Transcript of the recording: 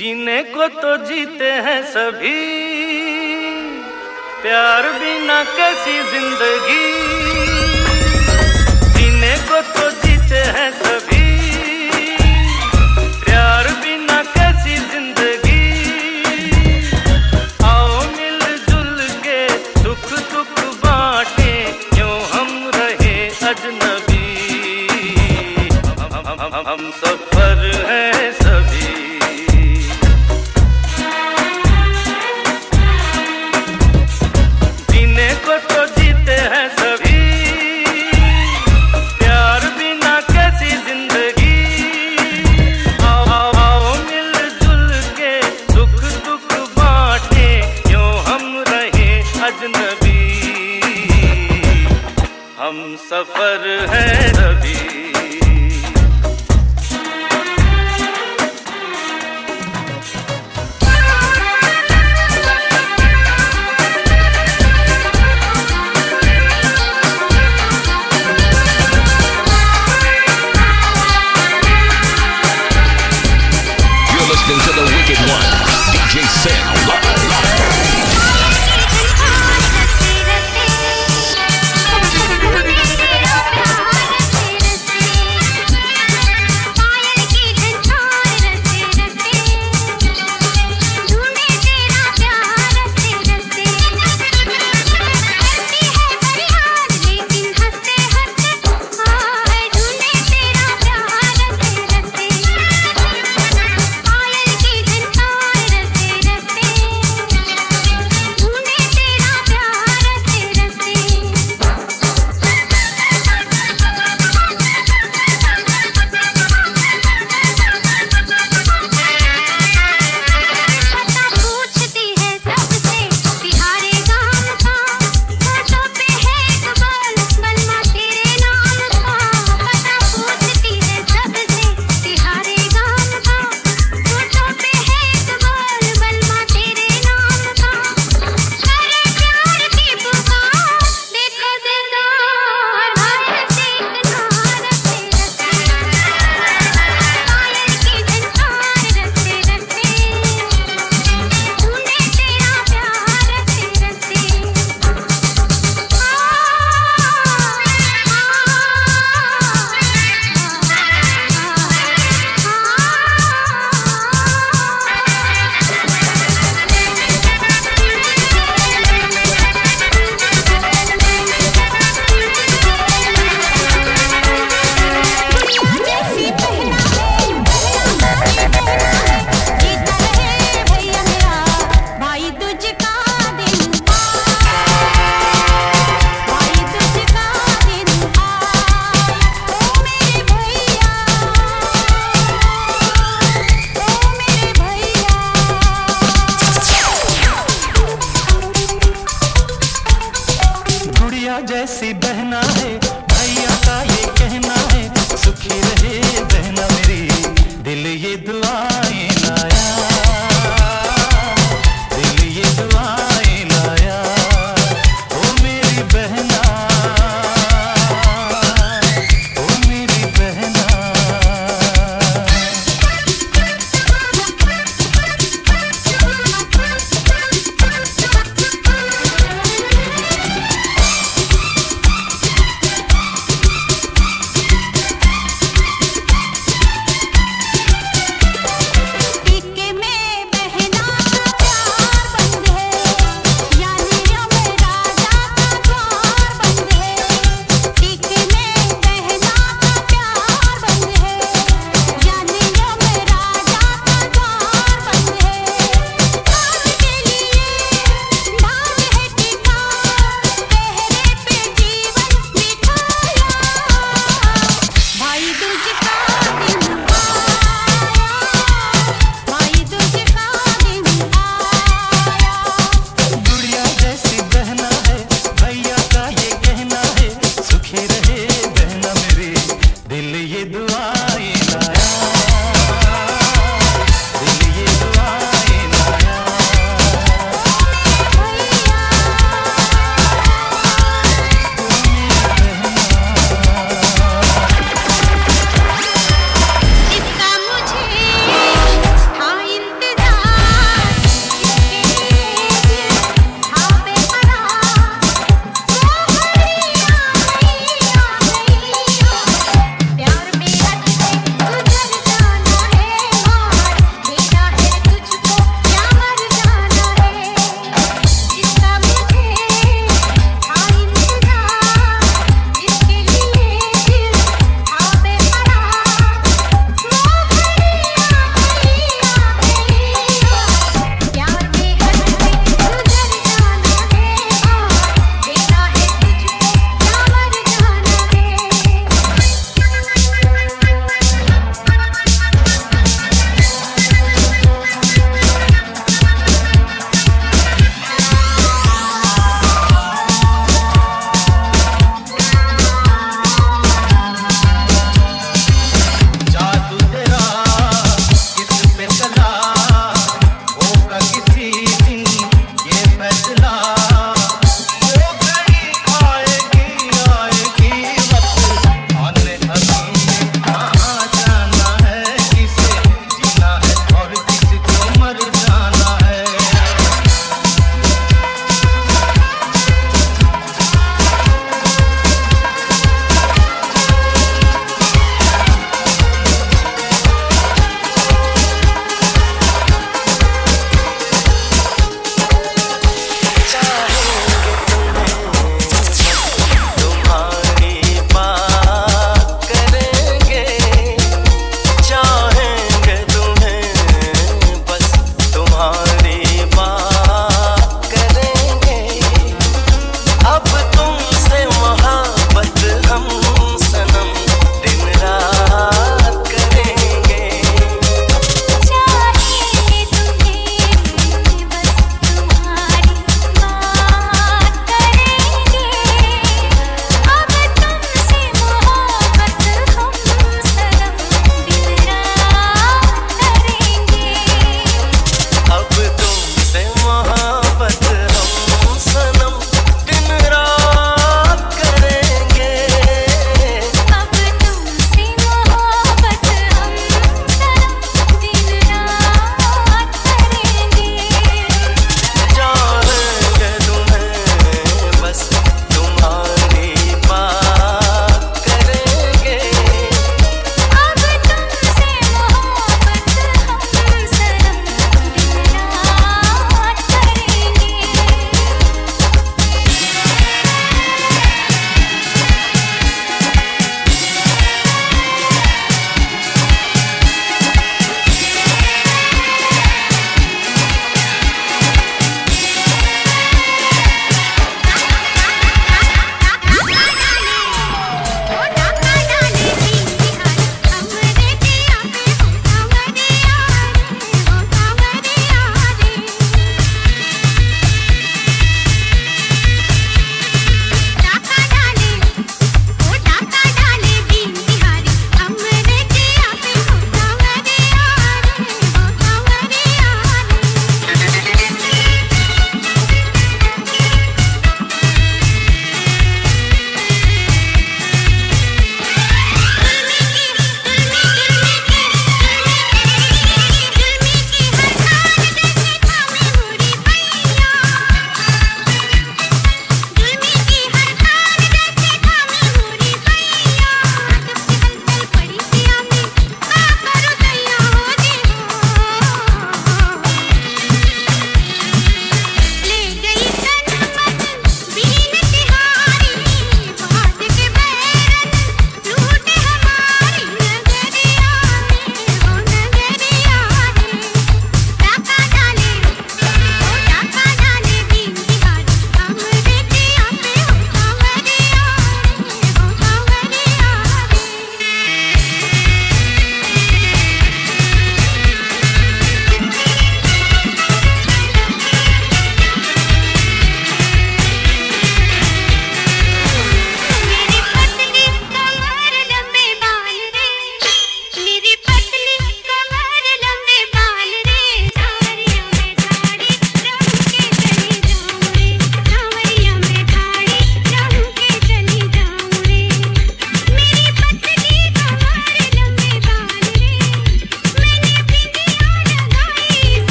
जीने को तो जीते हैं सभी। प्यार बिना कैसी ज़िंदगी। जीने को तो जीते हैं सभी। प्यार बिना कैसी ज़िंदगी। आओ मिलजुल के सुख दुख बांटे क्यों हम रहे अजनबी? हम, हम, हम, हम सब